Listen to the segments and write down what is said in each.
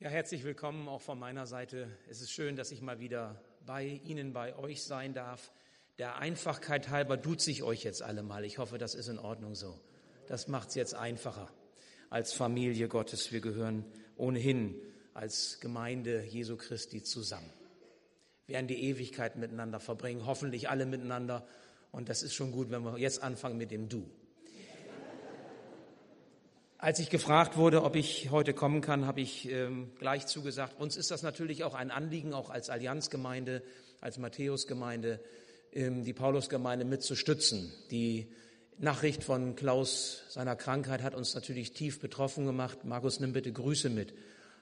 Ja, herzlich willkommen auch von meiner Seite. Es ist schön, dass ich mal wieder bei Ihnen, bei euch sein darf. Der Einfachkeit halber duze ich euch jetzt alle mal. Ich hoffe, das ist in Ordnung so. Das macht es jetzt einfacher als Familie Gottes. Wir gehören ohnehin als Gemeinde Jesu Christi zusammen. Wir werden die Ewigkeit miteinander verbringen, hoffentlich alle miteinander. Und das ist schon gut, wenn wir jetzt anfangen mit dem Du. Als ich gefragt wurde, ob ich heute kommen kann, habe ich ähm, gleich zugesagt. Uns ist das natürlich auch ein Anliegen, auch als Allianzgemeinde, als Matthäusgemeinde, ähm, die Paulusgemeinde mitzustützen. Die Nachricht von Klaus seiner Krankheit hat uns natürlich tief betroffen gemacht. Markus, nimm bitte Grüße mit.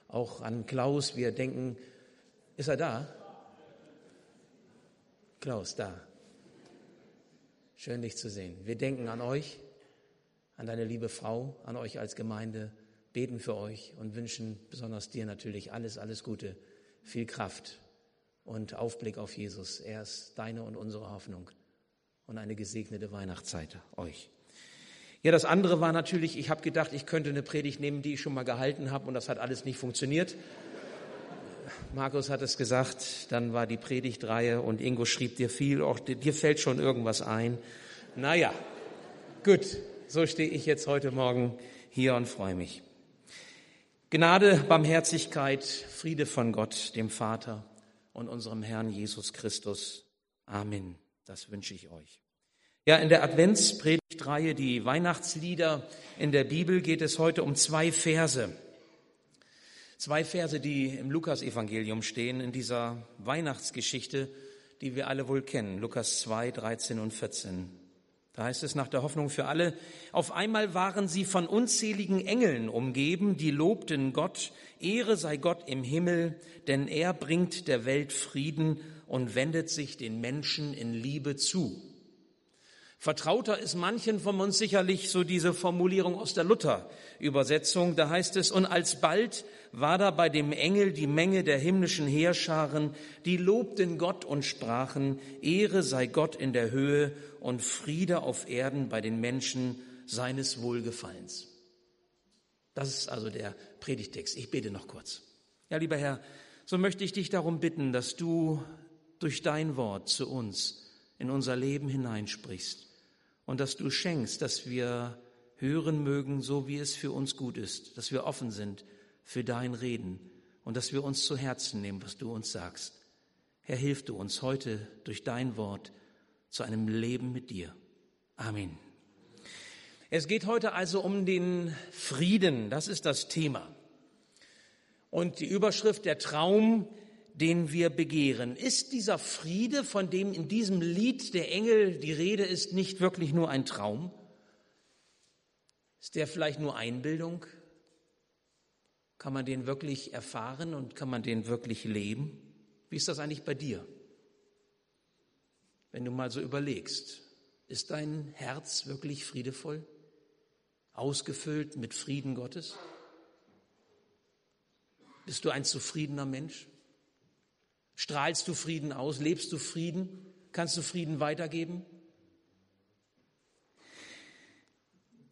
Auch an Klaus. Wir denken, ist er da? Klaus, da. Schön dich zu sehen. Wir denken an euch an deine liebe Frau, an euch als Gemeinde, beten für euch und wünschen besonders dir natürlich alles, alles Gute, viel Kraft und Aufblick auf Jesus. Er ist deine und unsere Hoffnung und eine gesegnete Weihnachtszeit euch. Ja, das andere war natürlich, ich habe gedacht, ich könnte eine Predigt nehmen, die ich schon mal gehalten habe und das hat alles nicht funktioniert. Markus hat es gesagt, dann war die Predigtreihe und Ingo schrieb dir viel, auch dir fällt schon irgendwas ein. Naja, gut, so stehe ich jetzt heute Morgen hier und freue mich. Gnade, Barmherzigkeit, Friede von Gott, dem Vater und unserem Herrn Jesus Christus. Amen. Das wünsche ich euch. Ja, in der Adventspredigtreihe, die Weihnachtslieder in der Bibel, geht es heute um zwei Verse. Zwei Verse, die im Lukasevangelium stehen, in dieser Weihnachtsgeschichte, die wir alle wohl kennen. Lukas 2, 13 und 14. Da heißt es nach der Hoffnung für alle, auf einmal waren sie von unzähligen Engeln umgeben, die lobten Gott, Ehre sei Gott im Himmel, denn er bringt der Welt Frieden und wendet sich den Menschen in Liebe zu. Vertrauter ist manchen von uns sicherlich so diese Formulierung aus der Luther-Übersetzung. Da heißt es, und alsbald war da bei dem Engel die Menge der himmlischen Heerscharen, die lobten Gott und sprachen, Ehre sei Gott in der Höhe und Friede auf Erden bei den Menschen seines Wohlgefallens. Das ist also der Predigtext. Ich bete noch kurz. Ja, lieber Herr, so möchte ich dich darum bitten, dass du durch dein Wort zu uns in unser Leben hineinsprichst und dass du schenkst, dass wir hören mögen, so wie es für uns gut ist, dass wir offen sind für dein Reden und dass wir uns zu Herzen nehmen, was du uns sagst. Herr, hilf du uns heute durch dein Wort zu einem Leben mit dir. Amen. Es geht heute also um den Frieden, das ist das Thema. Und die Überschrift der Traum den wir begehren. Ist dieser Friede, von dem in diesem Lied der Engel die Rede ist, nicht wirklich nur ein Traum? Ist der vielleicht nur Einbildung? Kann man den wirklich erfahren und kann man den wirklich leben? Wie ist das eigentlich bei dir? Wenn du mal so überlegst, ist dein Herz wirklich friedevoll? Ausgefüllt mit Frieden Gottes? Bist du ein zufriedener Mensch? Strahlst du Frieden aus? Lebst du Frieden? Kannst du Frieden weitergeben?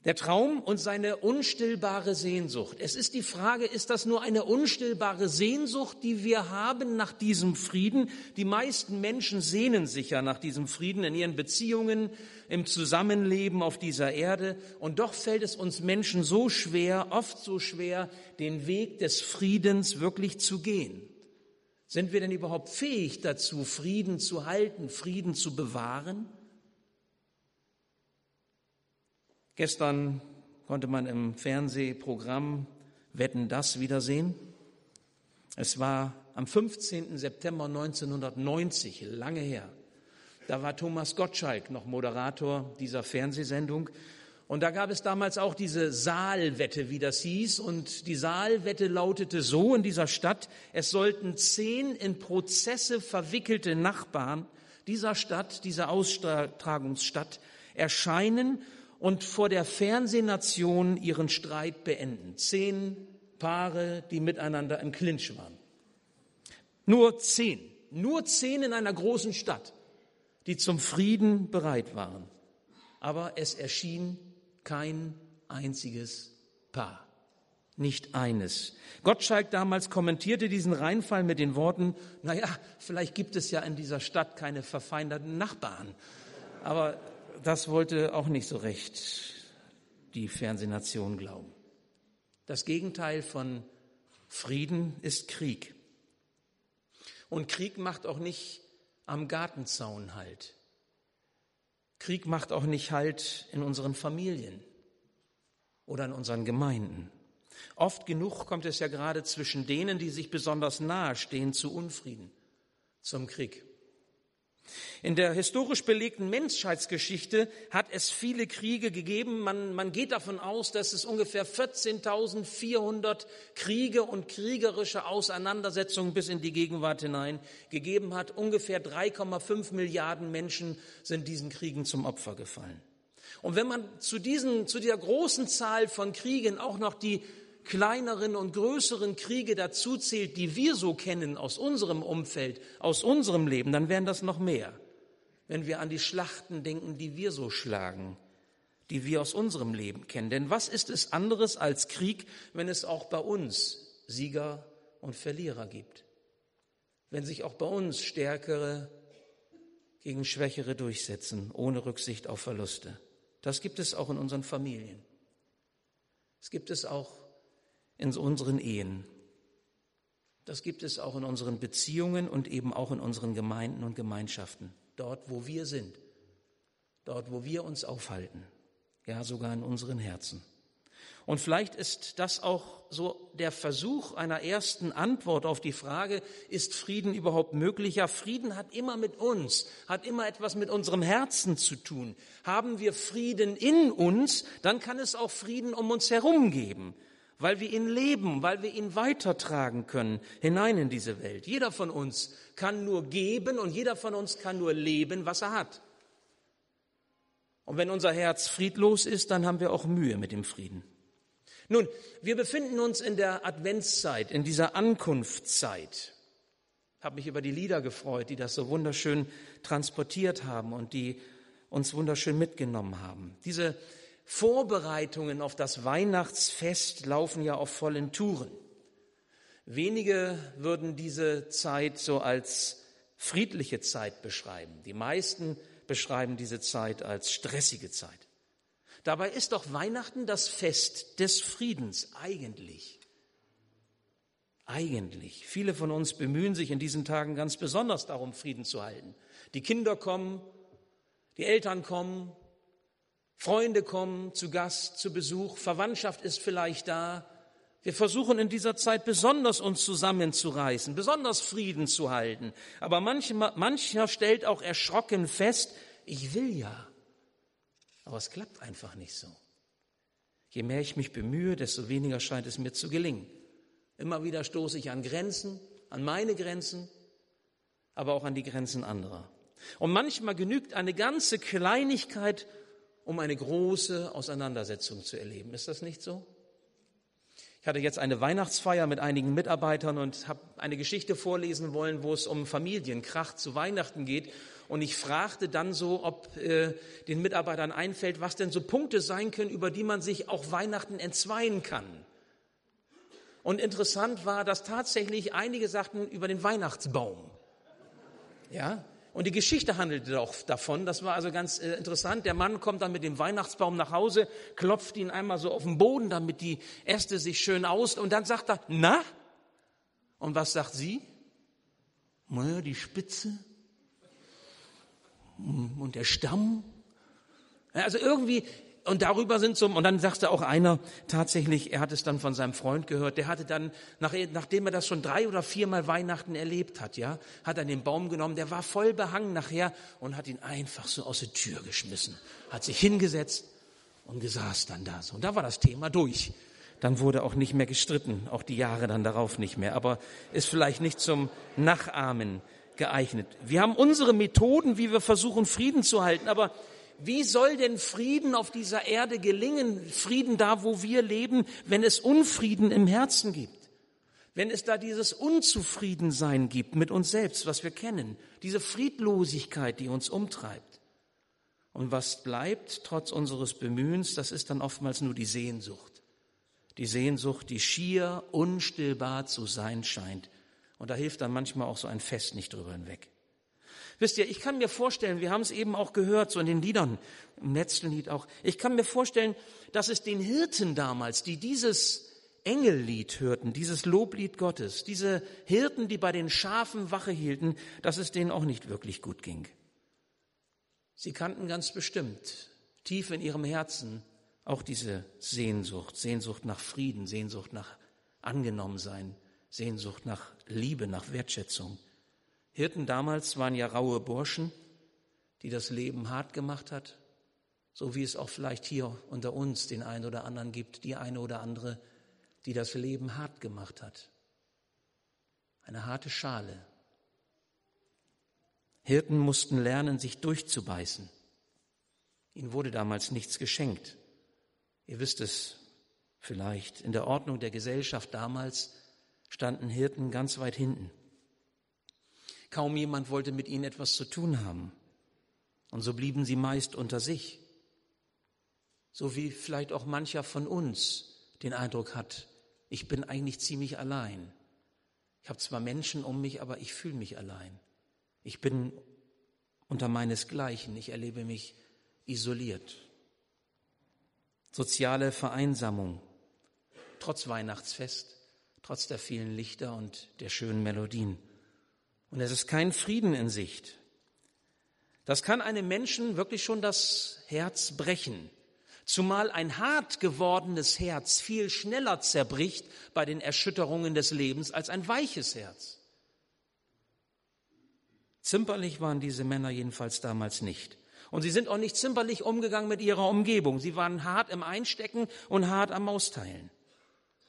Der Traum und seine unstillbare Sehnsucht. Es ist die Frage, ist das nur eine unstillbare Sehnsucht, die wir haben nach diesem Frieden? Die meisten Menschen sehnen sich ja nach diesem Frieden in ihren Beziehungen, im Zusammenleben auf dieser Erde. Und doch fällt es uns Menschen so schwer, oft so schwer, den Weg des Friedens wirklich zu gehen. Sind wir denn überhaupt fähig dazu, Frieden zu halten, Frieden zu bewahren? Gestern konnte man im Fernsehprogramm Wetten das wiedersehen. Es war am 15. September 1990, lange her. Da war Thomas Gottschalk noch Moderator dieser Fernsehsendung und da gab es damals auch diese Saalwette, wie das hieß. Und die Saalwette lautete so in dieser Stadt, es sollten zehn in Prozesse verwickelte Nachbarn dieser Stadt, dieser Austragungsstadt erscheinen und vor der Fernsehnation ihren Streit beenden. Zehn Paare, die miteinander im Clinch waren. Nur zehn, nur zehn in einer großen Stadt, die zum Frieden bereit waren. Aber es erschien kein einziges Paar. nicht eines. Gottschalk damals kommentierte diesen Reinfall mit den Worten, naja, vielleicht gibt es ja in dieser Stadt keine verfeindeten Nachbarn. Aber das wollte auch nicht so recht die Fernsehnation glauben. Das Gegenteil von Frieden ist Krieg. Und Krieg macht auch nicht am Gartenzaun halt. Krieg macht auch nicht halt in unseren Familien oder in unseren Gemeinden. Oft genug kommt es ja gerade zwischen denen, die sich besonders nahe stehen, zu Unfrieden, zum Krieg. In der historisch belegten Menschheitsgeschichte hat es viele Kriege gegeben. Man, man geht davon aus, dass es ungefähr 14.400 Kriege und kriegerische Auseinandersetzungen bis in die Gegenwart hinein gegeben hat. Ungefähr 3,5 Milliarden Menschen sind diesen Kriegen zum Opfer gefallen. Und wenn man zu, diesen, zu dieser großen Zahl von Kriegen auch noch die kleineren und größeren Kriege dazuzählt, die wir so kennen aus unserem Umfeld, aus unserem Leben, dann wären das noch mehr. Wenn wir an die Schlachten denken, die wir so schlagen, die wir aus unserem Leben kennen. Denn was ist es anderes als Krieg, wenn es auch bei uns Sieger und Verlierer gibt? Wenn sich auch bei uns Stärkere gegen Schwächere durchsetzen, ohne Rücksicht auf Verluste. Das gibt es auch in unseren Familien. Es gibt es auch in unseren Ehen. Das gibt es auch in unseren Beziehungen und eben auch in unseren Gemeinden und Gemeinschaften, dort, wo wir sind, dort, wo wir uns aufhalten, ja sogar in unseren Herzen. Und vielleicht ist das auch so der Versuch einer ersten Antwort auf die Frage, ist Frieden überhaupt möglich? Ja, Frieden hat immer mit uns, hat immer etwas mit unserem Herzen zu tun. Haben wir Frieden in uns, dann kann es auch Frieden um uns herum geben weil wir ihn leben, weil wir ihn weitertragen können hinein in diese Welt. Jeder von uns kann nur geben und jeder von uns kann nur leben, was er hat. Und wenn unser Herz friedlos ist, dann haben wir auch Mühe mit dem Frieden. Nun, wir befinden uns in der Adventszeit, in dieser Ankunftszeit. Ich habe mich über die Lieder gefreut, die das so wunderschön transportiert haben und die uns wunderschön mitgenommen haben. Diese Vorbereitungen auf das Weihnachtsfest laufen ja auf vollen Touren. Wenige würden diese Zeit so als friedliche Zeit beschreiben. Die meisten beschreiben diese Zeit als stressige Zeit. Dabei ist doch Weihnachten das Fest des Friedens eigentlich. Eigentlich. Viele von uns bemühen sich in diesen Tagen ganz besonders darum, Frieden zu halten. Die Kinder kommen, die Eltern kommen, Freunde kommen zu Gast, zu Besuch, Verwandtschaft ist vielleicht da. Wir versuchen in dieser Zeit besonders uns zusammenzureißen, besonders Frieden zu halten. Aber manchmal, mancher stellt auch erschrocken fest, ich will ja, aber es klappt einfach nicht so. Je mehr ich mich bemühe, desto weniger scheint es mir zu gelingen. Immer wieder stoße ich an Grenzen, an meine Grenzen, aber auch an die Grenzen anderer. Und manchmal genügt eine ganze Kleinigkeit, um eine große Auseinandersetzung zu erleben. Ist das nicht so? Ich hatte jetzt eine Weihnachtsfeier mit einigen Mitarbeitern und habe eine Geschichte vorlesen wollen, wo es um Familienkrach zu Weihnachten geht. Und ich fragte dann so, ob äh, den Mitarbeitern einfällt, was denn so Punkte sein können, über die man sich auch Weihnachten entzweien kann. Und interessant war, dass tatsächlich einige sagten über den Weihnachtsbaum. Ja, und die Geschichte handelte auch davon. Das war also ganz äh, interessant. Der Mann kommt dann mit dem Weihnachtsbaum nach Hause, klopft ihn einmal so auf den Boden, damit die Äste sich schön aus. Und dann sagt er, na? Und was sagt sie? Naja, die Spitze und der Stamm. Also irgendwie und darüber sind so, und dann sagte auch einer tatsächlich, er hat es dann von seinem Freund gehört, der hatte dann, nach, nachdem er das schon drei oder viermal Weihnachten erlebt hat, ja, hat er den Baum genommen, der war voll behangen nachher und hat ihn einfach so aus der Tür geschmissen, hat sich hingesetzt und gesaß dann da so. Und da war das Thema durch. Dann wurde auch nicht mehr gestritten, auch die Jahre dann darauf nicht mehr, aber ist vielleicht nicht zum Nachahmen geeignet. Wir haben unsere Methoden, wie wir versuchen, Frieden zu halten, aber wie soll denn Frieden auf dieser Erde gelingen, Frieden da, wo wir leben, wenn es Unfrieden im Herzen gibt? Wenn es da dieses Unzufriedensein gibt mit uns selbst, was wir kennen, diese Friedlosigkeit, die uns umtreibt. Und was bleibt trotz unseres Bemühens, das ist dann oftmals nur die Sehnsucht. Die Sehnsucht, die schier unstillbar zu sein scheint. Und da hilft dann manchmal auch so ein Fest nicht drüber hinweg. Wisst ihr, ich kann mir vorstellen, wir haben es eben auch gehört, so in den Liedern, im letzten Lied auch, ich kann mir vorstellen, dass es den Hirten damals, die dieses Engellied hörten, dieses Loblied Gottes, diese Hirten, die bei den Schafen Wache hielten, dass es denen auch nicht wirklich gut ging. Sie kannten ganz bestimmt tief in ihrem Herzen auch diese Sehnsucht, Sehnsucht nach Frieden, Sehnsucht nach Angenommensein, Sehnsucht nach Liebe, nach Wertschätzung. Hirten damals waren ja raue Burschen, die das Leben hart gemacht hat, so wie es auch vielleicht hier unter uns den einen oder anderen gibt, die eine oder andere, die das Leben hart gemacht hat. Eine harte Schale. Hirten mussten lernen, sich durchzubeißen. Ihnen wurde damals nichts geschenkt. Ihr wisst es vielleicht, in der Ordnung der Gesellschaft damals standen Hirten ganz weit hinten. Kaum jemand wollte mit ihnen etwas zu tun haben. Und so blieben sie meist unter sich. So wie vielleicht auch mancher von uns den Eindruck hat, ich bin eigentlich ziemlich allein. Ich habe zwar Menschen um mich, aber ich fühle mich allein. Ich bin unter meinesgleichen. Ich erlebe mich isoliert. Soziale Vereinsamung, trotz Weihnachtsfest, trotz der vielen Lichter und der schönen Melodien. Und es ist kein Frieden in Sicht. Das kann einem Menschen wirklich schon das Herz brechen. Zumal ein hart gewordenes Herz viel schneller zerbricht bei den Erschütterungen des Lebens als ein weiches Herz. Zimperlich waren diese Männer jedenfalls damals nicht. Und sie sind auch nicht zimperlich umgegangen mit ihrer Umgebung. Sie waren hart im Einstecken und hart am Austeilen.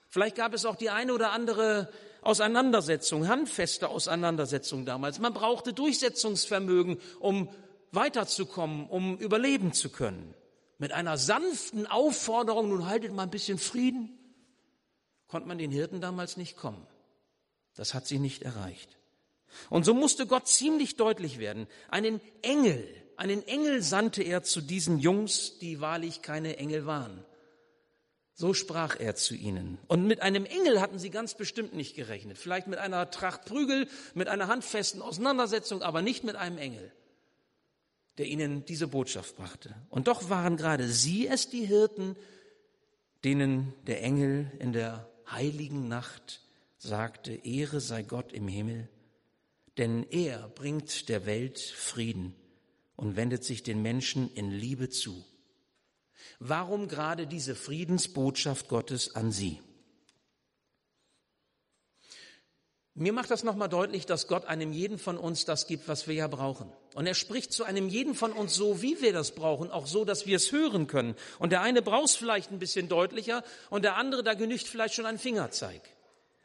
Vielleicht gab es auch die eine oder andere Auseinandersetzung, handfeste Auseinandersetzung damals. Man brauchte Durchsetzungsvermögen, um weiterzukommen, um überleben zu können. Mit einer sanften Aufforderung, nun haltet mal ein bisschen Frieden, konnte man den Hirten damals nicht kommen. Das hat sie nicht erreicht. Und so musste Gott ziemlich deutlich werden. Einen Engel, einen Engel sandte er zu diesen Jungs, die wahrlich keine Engel waren. So sprach er zu ihnen. Und mit einem Engel hatten sie ganz bestimmt nicht gerechnet. Vielleicht mit einer Tracht Prügel, mit einer handfesten Auseinandersetzung, aber nicht mit einem Engel, der ihnen diese Botschaft brachte. Und doch waren gerade sie es, die Hirten, denen der Engel in der heiligen Nacht sagte, Ehre sei Gott im Himmel, denn er bringt der Welt Frieden und wendet sich den Menschen in Liebe zu. Warum gerade diese Friedensbotschaft Gottes an Sie? Mir macht das nochmal deutlich, dass Gott einem jeden von uns das gibt, was wir ja brauchen. Und er spricht zu einem jeden von uns so, wie wir das brauchen, auch so, dass wir es hören können. Und der eine braucht es vielleicht ein bisschen deutlicher und der andere, da genügt vielleicht schon ein Fingerzeig.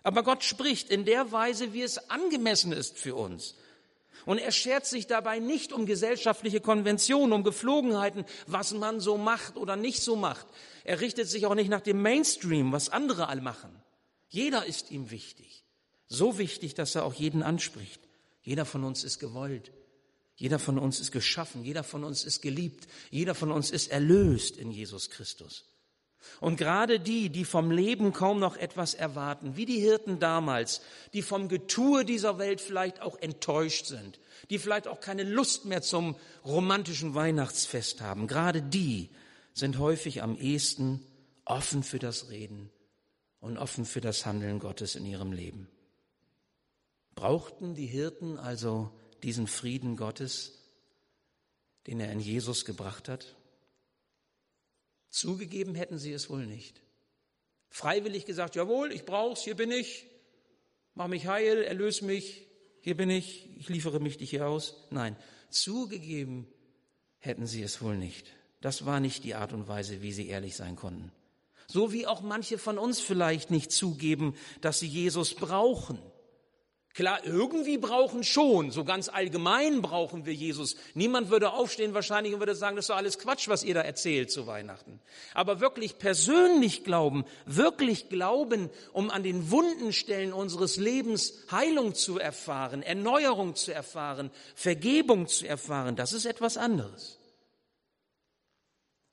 Aber Gott spricht in der Weise, wie es angemessen ist für uns. Und er schert sich dabei nicht um gesellschaftliche Konventionen, um Geflogenheiten, was man so macht oder nicht so macht. Er richtet sich auch nicht nach dem Mainstream, was andere all machen. Jeder ist ihm wichtig. So wichtig, dass er auch jeden anspricht. Jeder von uns ist gewollt. Jeder von uns ist geschaffen. Jeder von uns ist geliebt. Jeder von uns ist erlöst in Jesus Christus. Und gerade die, die vom Leben kaum noch etwas erwarten, wie die Hirten damals, die vom Getue dieser Welt vielleicht auch enttäuscht sind, die vielleicht auch keine Lust mehr zum romantischen Weihnachtsfest haben, gerade die sind häufig am ehesten offen für das Reden und offen für das Handeln Gottes in ihrem Leben. Brauchten die Hirten also diesen Frieden Gottes, den er in Jesus gebracht hat? Zugegeben hätten sie es wohl nicht. Freiwillig gesagt, jawohl, ich brauch's, hier bin ich, mach mich heil, erlöse mich, hier bin ich, ich liefere mich dich hier aus. Nein, zugegeben hätten sie es wohl nicht. Das war nicht die Art und Weise, wie sie ehrlich sein konnten. So wie auch manche von uns vielleicht nicht zugeben, dass sie Jesus brauchen. Klar, irgendwie brauchen schon, so ganz allgemein brauchen wir Jesus. Niemand würde aufstehen wahrscheinlich und würde sagen, das ist doch alles Quatsch, was ihr da erzählt zu Weihnachten. Aber wirklich persönlich glauben, wirklich glauben, um an den wunden Stellen unseres Lebens Heilung zu erfahren, Erneuerung zu erfahren, Vergebung zu erfahren, das ist etwas anderes.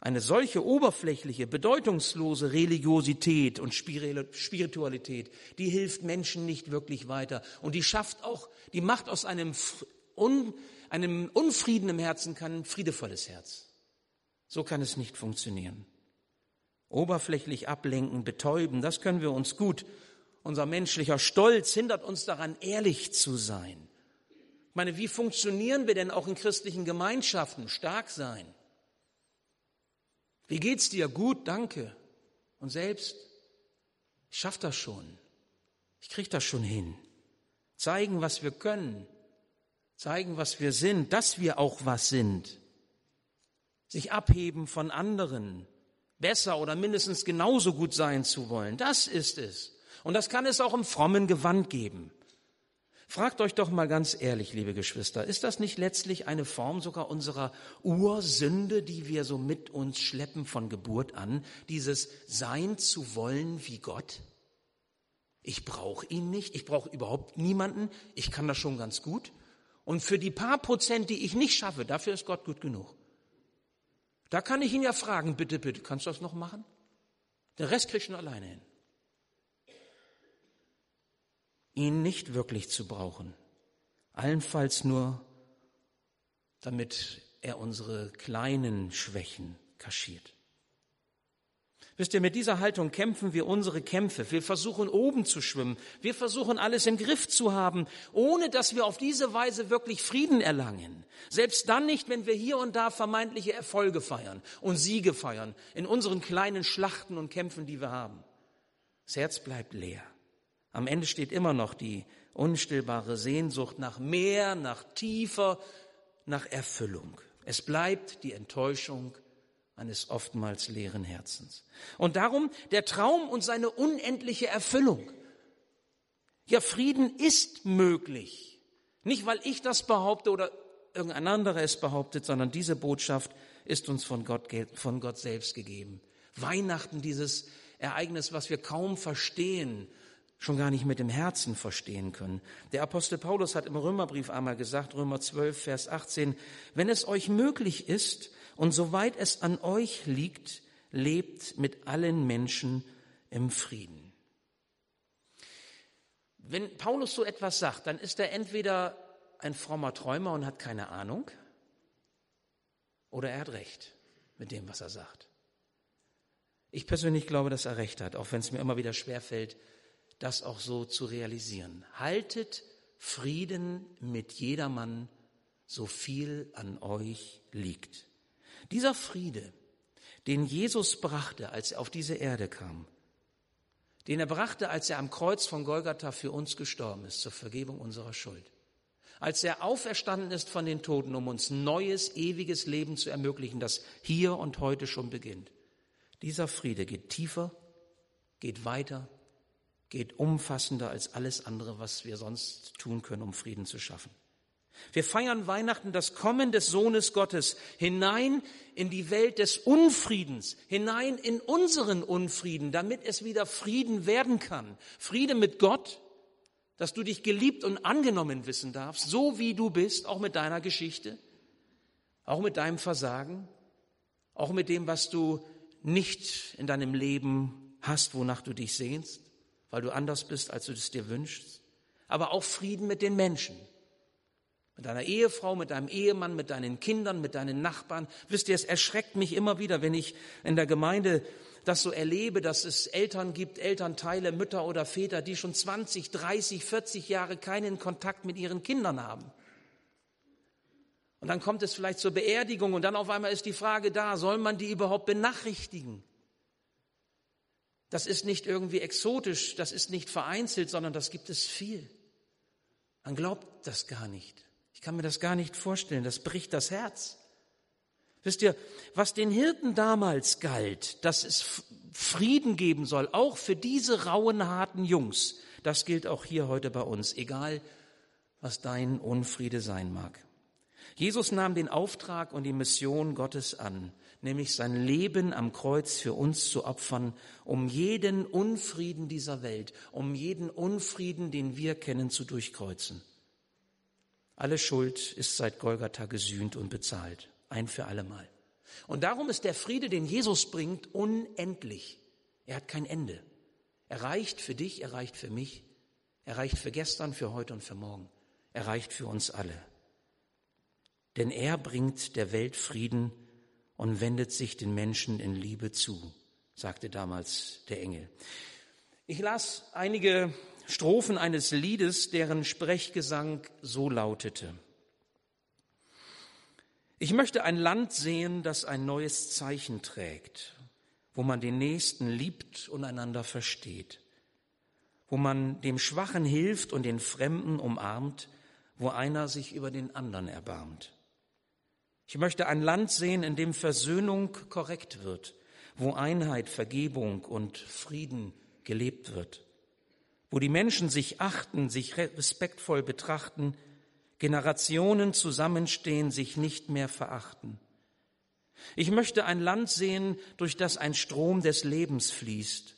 Eine solche oberflächliche, bedeutungslose Religiosität und Spiritualität, die hilft Menschen nicht wirklich weiter. Und die schafft auch, die macht aus einem, un, einem Unfrieden im Herzen kein friedevolles Herz. So kann es nicht funktionieren. Oberflächlich ablenken, betäuben, das können wir uns gut. Unser menschlicher Stolz hindert uns daran, ehrlich zu sein. Ich meine, wie funktionieren wir denn auch in christlichen Gemeinschaften? Stark sein. Wie geht's dir? Gut, danke. Und selbst, ich schaff das schon. Ich krieg das schon hin. Zeigen, was wir können. Zeigen, was wir sind, dass wir auch was sind. Sich abheben von anderen. Besser oder mindestens genauso gut sein zu wollen. Das ist es. Und das kann es auch im frommen Gewand geben. Fragt euch doch mal ganz ehrlich, liebe Geschwister, ist das nicht letztlich eine Form sogar unserer Ursünde, die wir so mit uns schleppen von Geburt an, dieses Sein zu wollen wie Gott? Ich brauche ihn nicht, ich brauche überhaupt niemanden, ich kann das schon ganz gut. Und für die paar Prozent, die ich nicht schaffe, dafür ist Gott gut genug. Da kann ich ihn ja fragen, bitte, bitte, kannst du das noch machen? Den Rest krieg ich schon alleine hin. Ihn nicht wirklich zu brauchen, allenfalls nur, damit er unsere kleinen Schwächen kaschiert. Wisst ihr, mit dieser Haltung kämpfen wir unsere Kämpfe. Wir versuchen oben zu schwimmen. Wir versuchen alles im Griff zu haben, ohne dass wir auf diese Weise wirklich Frieden erlangen. Selbst dann nicht, wenn wir hier und da vermeintliche Erfolge feiern und Siege feiern in unseren kleinen Schlachten und Kämpfen, die wir haben. Das Herz bleibt leer. Am Ende steht immer noch die unstillbare Sehnsucht nach mehr, nach tiefer, nach Erfüllung. Es bleibt die Enttäuschung eines oftmals leeren Herzens. Und darum der Traum und seine unendliche Erfüllung. Ja, Frieden ist möglich. Nicht, weil ich das behaupte oder irgendein anderer es behauptet, sondern diese Botschaft ist uns von Gott, von Gott selbst gegeben. Weihnachten, dieses Ereignis, was wir kaum verstehen, schon gar nicht mit dem Herzen verstehen können. Der Apostel Paulus hat im Römerbrief einmal gesagt, Römer 12, Vers 18, wenn es euch möglich ist und soweit es an euch liegt, lebt mit allen Menschen im Frieden. Wenn Paulus so etwas sagt, dann ist er entweder ein frommer Träumer und hat keine Ahnung, oder er hat recht mit dem, was er sagt. Ich persönlich glaube, dass er recht hat, auch wenn es mir immer wieder schwerfällt, das auch so zu realisieren. Haltet Frieden mit jedermann, so viel an euch liegt. Dieser Friede, den Jesus brachte, als er auf diese Erde kam, den er brachte, als er am Kreuz von Golgatha für uns gestorben ist, zur Vergebung unserer Schuld, als er auferstanden ist von den Toten, um uns neues, ewiges Leben zu ermöglichen, das hier und heute schon beginnt. Dieser Friede geht tiefer, geht weiter geht umfassender als alles andere, was wir sonst tun können, um Frieden zu schaffen. Wir feiern Weihnachten das Kommen des Sohnes Gottes hinein in die Welt des Unfriedens, hinein in unseren Unfrieden, damit es wieder Frieden werden kann. Friede mit Gott, dass du dich geliebt und angenommen wissen darfst, so wie du bist, auch mit deiner Geschichte, auch mit deinem Versagen, auch mit dem, was du nicht in deinem Leben hast, wonach du dich sehnst weil du anders bist, als du es dir wünschst, aber auch Frieden mit den Menschen. Mit deiner Ehefrau, mit deinem Ehemann, mit deinen Kindern, mit deinen Nachbarn. Wisst ihr, es erschreckt mich immer wieder, wenn ich in der Gemeinde das so erlebe, dass es Eltern gibt, Elternteile, Mütter oder Väter, die schon 20, 30, 40 Jahre keinen Kontakt mit ihren Kindern haben. Und dann kommt es vielleicht zur Beerdigung und dann auf einmal ist die Frage da, soll man die überhaupt benachrichtigen? Das ist nicht irgendwie exotisch, das ist nicht vereinzelt, sondern das gibt es viel. Man glaubt das gar nicht. Ich kann mir das gar nicht vorstellen. Das bricht das Herz. Wisst ihr, was den Hirten damals galt, dass es Frieden geben soll, auch für diese rauen, harten Jungs, das gilt auch hier heute bei uns, egal was dein Unfriede sein mag. Jesus nahm den Auftrag und die Mission Gottes an nämlich sein Leben am Kreuz für uns zu opfern, um jeden Unfrieden dieser Welt, um jeden Unfrieden, den wir kennen, zu durchkreuzen. Alle Schuld ist seit Golgatha gesühnt und bezahlt, ein für allemal. Und darum ist der Friede, den Jesus bringt, unendlich. Er hat kein Ende. Er reicht für dich, er reicht für mich, er reicht für gestern, für heute und für morgen. Er reicht für uns alle. Denn er bringt der Welt Frieden und wendet sich den Menschen in Liebe zu, sagte damals der Engel. Ich las einige Strophen eines Liedes, deren Sprechgesang so lautete. Ich möchte ein Land sehen, das ein neues Zeichen trägt, wo man den Nächsten liebt und einander versteht, wo man dem Schwachen hilft und den Fremden umarmt, wo einer sich über den anderen erbarmt. Ich möchte ein Land sehen, in dem Versöhnung korrekt wird, wo Einheit, Vergebung und Frieden gelebt wird, wo die Menschen sich achten, sich respektvoll betrachten, Generationen zusammenstehen, sich nicht mehr verachten. Ich möchte ein Land sehen, durch das ein Strom des Lebens fließt,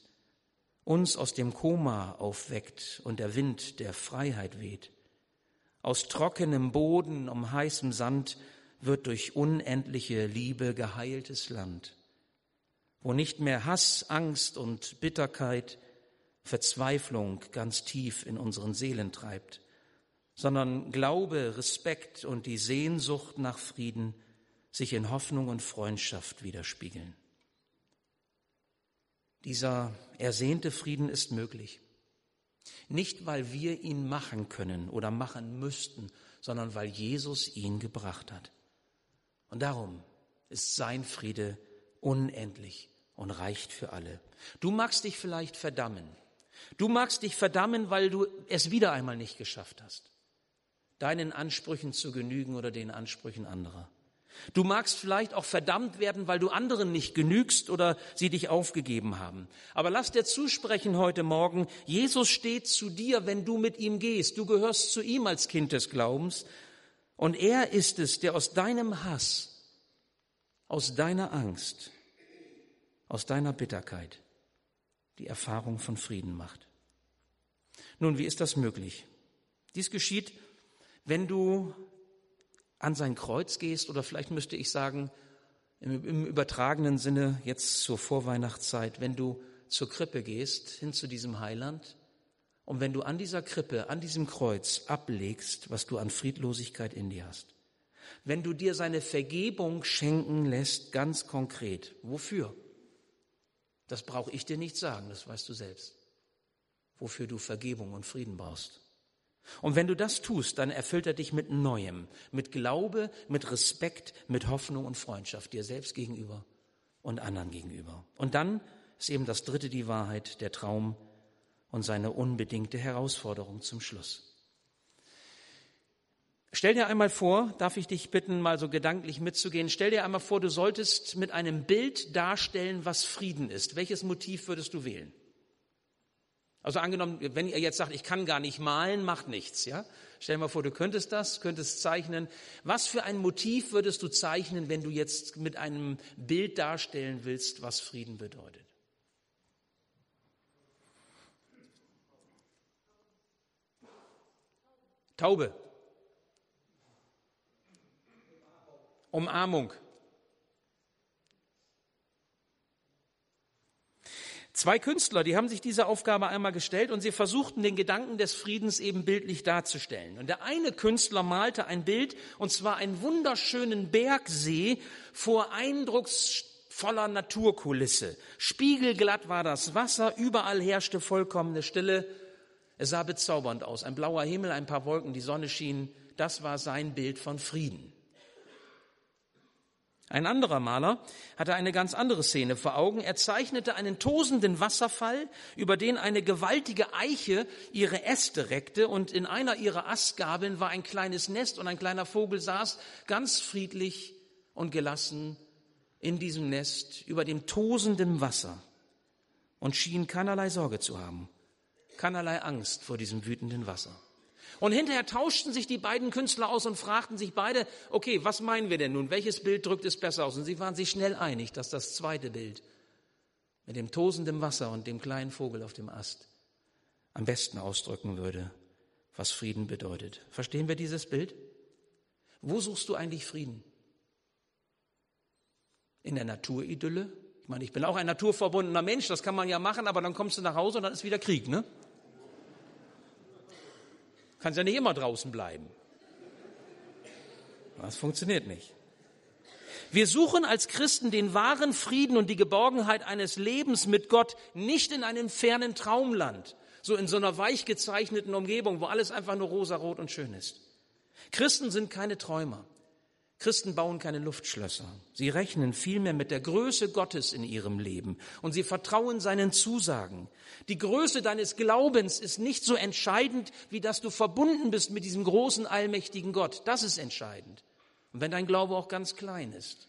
uns aus dem Koma aufweckt und der Wind der Freiheit weht. Aus trockenem Boden, um heißem Sand wird durch unendliche Liebe geheiltes Land, wo nicht mehr Hass, Angst und Bitterkeit, Verzweiflung ganz tief in unseren Seelen treibt, sondern Glaube, Respekt und die Sehnsucht nach Frieden sich in Hoffnung und Freundschaft widerspiegeln. Dieser ersehnte Frieden ist möglich. Nicht, weil wir ihn machen können oder machen müssten, sondern weil Jesus ihn gebracht hat. Und darum ist sein Friede unendlich und reicht für alle. Du magst dich vielleicht verdammen. Du magst dich verdammen, weil du es wieder einmal nicht geschafft hast deinen Ansprüchen zu genügen oder den Ansprüchen anderer. Du magst vielleicht auch verdammt werden, weil du anderen nicht genügst oder sie dich aufgegeben haben. Aber lass dir zusprechen heute Morgen, Jesus steht zu dir, wenn du mit ihm gehst. Du gehörst zu ihm als Kind des Glaubens. Und er ist es, der aus deinem Hass, aus deiner Angst, aus deiner Bitterkeit die Erfahrung von Frieden macht. Nun, wie ist das möglich? Dies geschieht wenn du an sein Kreuz gehst, oder vielleicht müsste ich sagen, im, im übertragenen Sinne jetzt zur Vorweihnachtszeit, wenn du zur Krippe gehst, hin zu diesem Heiland, und wenn du an dieser Krippe, an diesem Kreuz ablegst, was du an Friedlosigkeit in dir hast, wenn du dir seine Vergebung schenken lässt, ganz konkret, wofür? Das brauche ich dir nicht sagen, das weißt du selbst. Wofür du Vergebung und Frieden brauchst. Und wenn du das tust, dann erfüllt er dich mit Neuem, mit Glaube, mit Respekt, mit Hoffnung und Freundschaft dir selbst gegenüber und anderen gegenüber. Und dann ist eben das dritte die Wahrheit, der Traum und seine unbedingte Herausforderung zum Schluss. Stell dir einmal vor, darf ich dich bitten, mal so gedanklich mitzugehen, stell dir einmal vor, du solltest mit einem Bild darstellen, was Frieden ist. Welches Motiv würdest du wählen? Also angenommen, wenn ihr jetzt sagt, ich kann gar nicht malen, macht nichts, ja? Stell dir mal vor, du könntest das, könntest zeichnen. Was für ein Motiv würdest du zeichnen, wenn du jetzt mit einem Bild darstellen willst, was Frieden bedeutet? Taube. Umarmung. Zwei Künstler, die haben sich diese Aufgabe einmal gestellt und sie versuchten den Gedanken des Friedens eben bildlich darzustellen. Und der eine Künstler malte ein Bild, und zwar einen wunderschönen Bergsee vor eindrucksvoller Naturkulisse. Spiegelglatt war das Wasser, überall herrschte vollkommene Stille. Es sah bezaubernd aus. Ein blauer Himmel, ein paar Wolken, die Sonne schien. Das war sein Bild von Frieden. Ein anderer Maler hatte eine ganz andere Szene vor Augen. Er zeichnete einen tosenden Wasserfall, über den eine gewaltige Eiche ihre Äste reckte und in einer ihrer Astgabeln war ein kleines Nest und ein kleiner Vogel saß ganz friedlich und gelassen in diesem Nest über dem tosenden Wasser und schien keinerlei Sorge zu haben, keinerlei Angst vor diesem wütenden Wasser. Und hinterher tauschten sich die beiden Künstler aus und fragten sich beide, okay, was meinen wir denn nun? Welches Bild drückt es besser aus? Und sie waren sich schnell einig, dass das zweite Bild mit dem tosenden Wasser und dem kleinen Vogel auf dem Ast am besten ausdrücken würde, was Frieden bedeutet. Verstehen wir dieses Bild? Wo suchst du eigentlich Frieden? in der Naturidylle. Ich meine, ich bin auch ein naturverbundener Mensch, das kann man ja machen, aber dann kommst du nach Hause und dann ist wieder Krieg, ne? Kannst ja nicht immer draußen bleiben. Das funktioniert nicht. Wir suchen als Christen den wahren Frieden und die Geborgenheit eines Lebens mit Gott nicht in einem fernen Traumland, so in so einer weich gezeichneten Umgebung, wo alles einfach nur rosarot und schön ist. Christen sind keine Träumer. Christen bauen keine Luftschlösser. Sie rechnen vielmehr mit der Größe Gottes in ihrem Leben und sie vertrauen seinen Zusagen. Die Größe deines Glaubens ist nicht so entscheidend, wie dass du verbunden bist mit diesem großen, allmächtigen Gott. Das ist entscheidend. Und wenn dein Glaube auch ganz klein ist,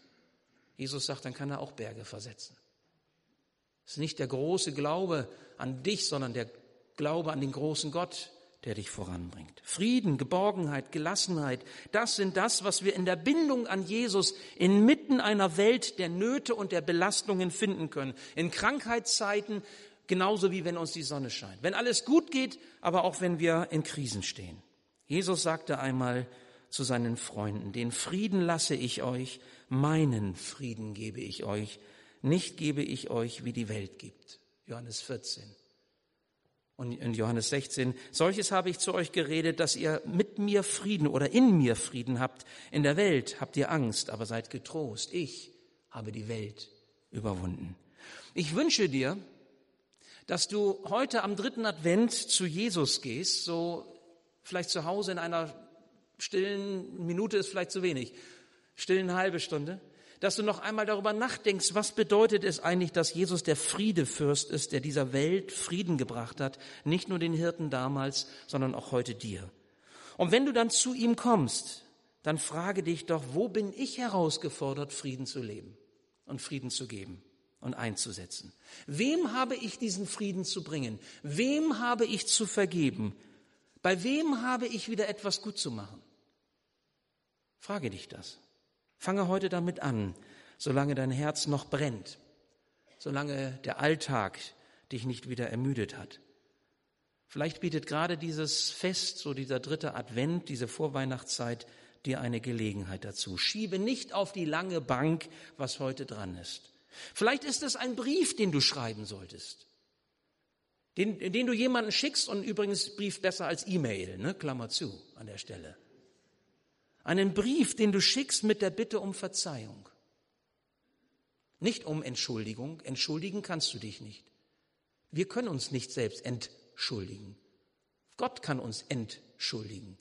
Jesus sagt, dann kann er auch Berge versetzen. Es ist nicht der große Glaube an dich, sondern der Glaube an den großen Gott, der dich voranbringt. Frieden, Geborgenheit, Gelassenheit, das sind das, was wir in der Bindung an Jesus inmitten einer Welt der Nöte und der Belastungen finden können. In Krankheitszeiten genauso wie wenn uns die Sonne scheint. Wenn alles gut geht, aber auch wenn wir in Krisen stehen. Jesus sagte einmal, zu seinen Freunden, den Frieden lasse ich euch, meinen Frieden gebe ich euch, nicht gebe ich euch, wie die Welt gibt. Johannes 14. Und in Johannes 16, solches habe ich zu euch geredet, dass ihr mit mir Frieden oder in mir Frieden habt. In der Welt habt ihr Angst, aber seid getrost. Ich habe die Welt überwunden. Ich wünsche dir, dass du heute am dritten Advent zu Jesus gehst, so vielleicht zu Hause in einer stillen Minute ist vielleicht zu wenig, stillen halbe Stunde, dass du noch einmal darüber nachdenkst, was bedeutet es eigentlich, dass Jesus der Friedefürst ist, der dieser Welt Frieden gebracht hat, nicht nur den Hirten damals, sondern auch heute dir. Und wenn du dann zu ihm kommst, dann frage dich doch, wo bin ich herausgefordert, Frieden zu leben und Frieden zu geben und einzusetzen? Wem habe ich diesen Frieden zu bringen? Wem habe ich zu vergeben? Bei wem habe ich wieder etwas gut zu machen? Frage dich das. Fange heute damit an, solange dein Herz noch brennt, solange der Alltag dich nicht wieder ermüdet hat. Vielleicht bietet gerade dieses Fest, so dieser dritte Advent, diese Vorweihnachtszeit, dir eine Gelegenheit dazu. Schiebe nicht auf die lange Bank, was heute dran ist. Vielleicht ist es ein Brief, den du schreiben solltest. Den, den du jemanden schickst und übrigens Brief besser als E-Mail, ne? Klammer zu an der Stelle. Einen Brief, den du schickst mit der Bitte um Verzeihung. Nicht um Entschuldigung. Entschuldigen kannst du dich nicht. Wir können uns nicht selbst entschuldigen. Gott kann uns entschuldigen.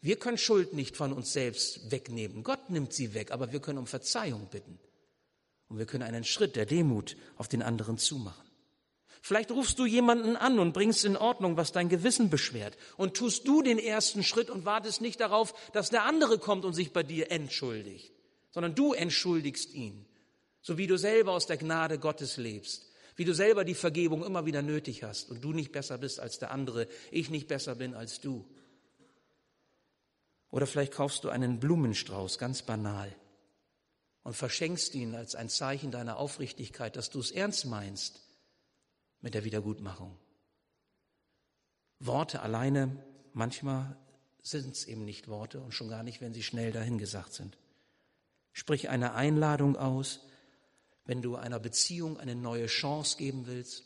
Wir können Schuld nicht von uns selbst wegnehmen. Gott nimmt sie weg, aber wir können um Verzeihung bitten. Und wir können einen Schritt der Demut auf den anderen zumachen. Vielleicht rufst du jemanden an und bringst in Ordnung, was dein Gewissen beschwert. Und tust du den ersten Schritt und wartest nicht darauf, dass der andere kommt und sich bei dir entschuldigt, sondern du entschuldigst ihn. So wie du selber aus der Gnade Gottes lebst. Wie du selber die Vergebung immer wieder nötig hast und du nicht besser bist als der andere, ich nicht besser bin als du. Oder vielleicht kaufst du einen Blumenstrauß, ganz banal, und verschenkst ihn als ein Zeichen deiner Aufrichtigkeit, dass du es ernst meinst mit der Wiedergutmachung. Worte alleine, manchmal sind es eben nicht Worte und schon gar nicht, wenn sie schnell dahingesagt sind. Sprich eine Einladung aus, wenn du einer Beziehung eine neue Chance geben willst,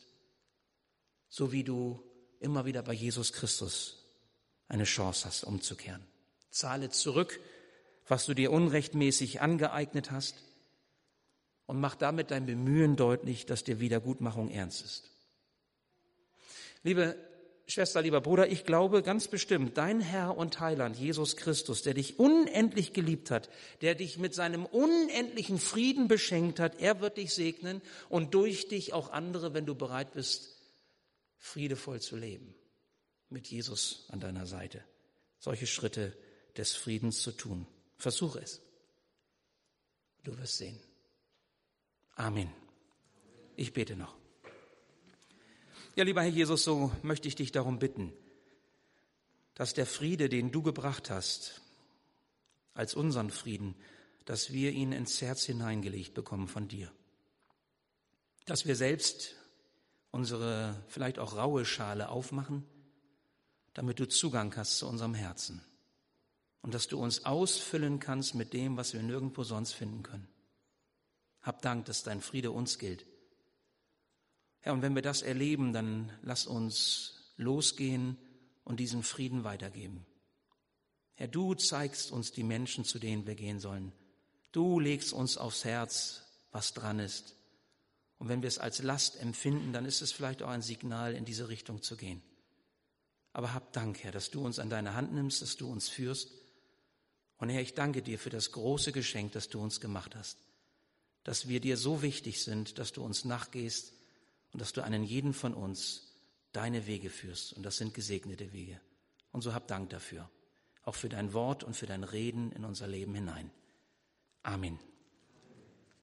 so wie du immer wieder bei Jesus Christus eine Chance hast, umzukehren. Zahle zurück, was du dir unrechtmäßig angeeignet hast und mach damit dein Bemühen deutlich, dass dir Wiedergutmachung ernst ist. Liebe Schwester, lieber Bruder, ich glaube ganz bestimmt, dein Herr und Heiland, Jesus Christus, der dich unendlich geliebt hat, der dich mit seinem unendlichen Frieden beschenkt hat, er wird dich segnen und durch dich auch andere, wenn du bereit bist, friedevoll zu leben, mit Jesus an deiner Seite, solche Schritte des Friedens zu tun. Versuche es. Du wirst sehen. Amen. Ich bete noch. Ja, lieber Herr Jesus, so möchte ich dich darum bitten, dass der Friede, den du gebracht hast, als unseren Frieden, dass wir ihn ins Herz hineingelegt bekommen von dir. Dass wir selbst unsere vielleicht auch raue Schale aufmachen, damit du Zugang hast zu unserem Herzen. Und dass du uns ausfüllen kannst mit dem, was wir nirgendwo sonst finden können. Hab Dank, dass dein Friede uns gilt. Herr, und wenn wir das erleben, dann lass uns losgehen und diesen Frieden weitergeben. Herr, du zeigst uns die Menschen, zu denen wir gehen sollen. Du legst uns aufs Herz, was dran ist. Und wenn wir es als Last empfinden, dann ist es vielleicht auch ein Signal, in diese Richtung zu gehen. Aber hab Dank, Herr, dass du uns an deine Hand nimmst, dass du uns führst. Und Herr, ich danke dir für das große Geschenk, das du uns gemacht hast, dass wir dir so wichtig sind, dass du uns nachgehst und dass du einen jeden von uns deine Wege führst. Und das sind gesegnete Wege. Und so hab Dank dafür, auch für dein Wort und für dein Reden in unser Leben hinein. Amen.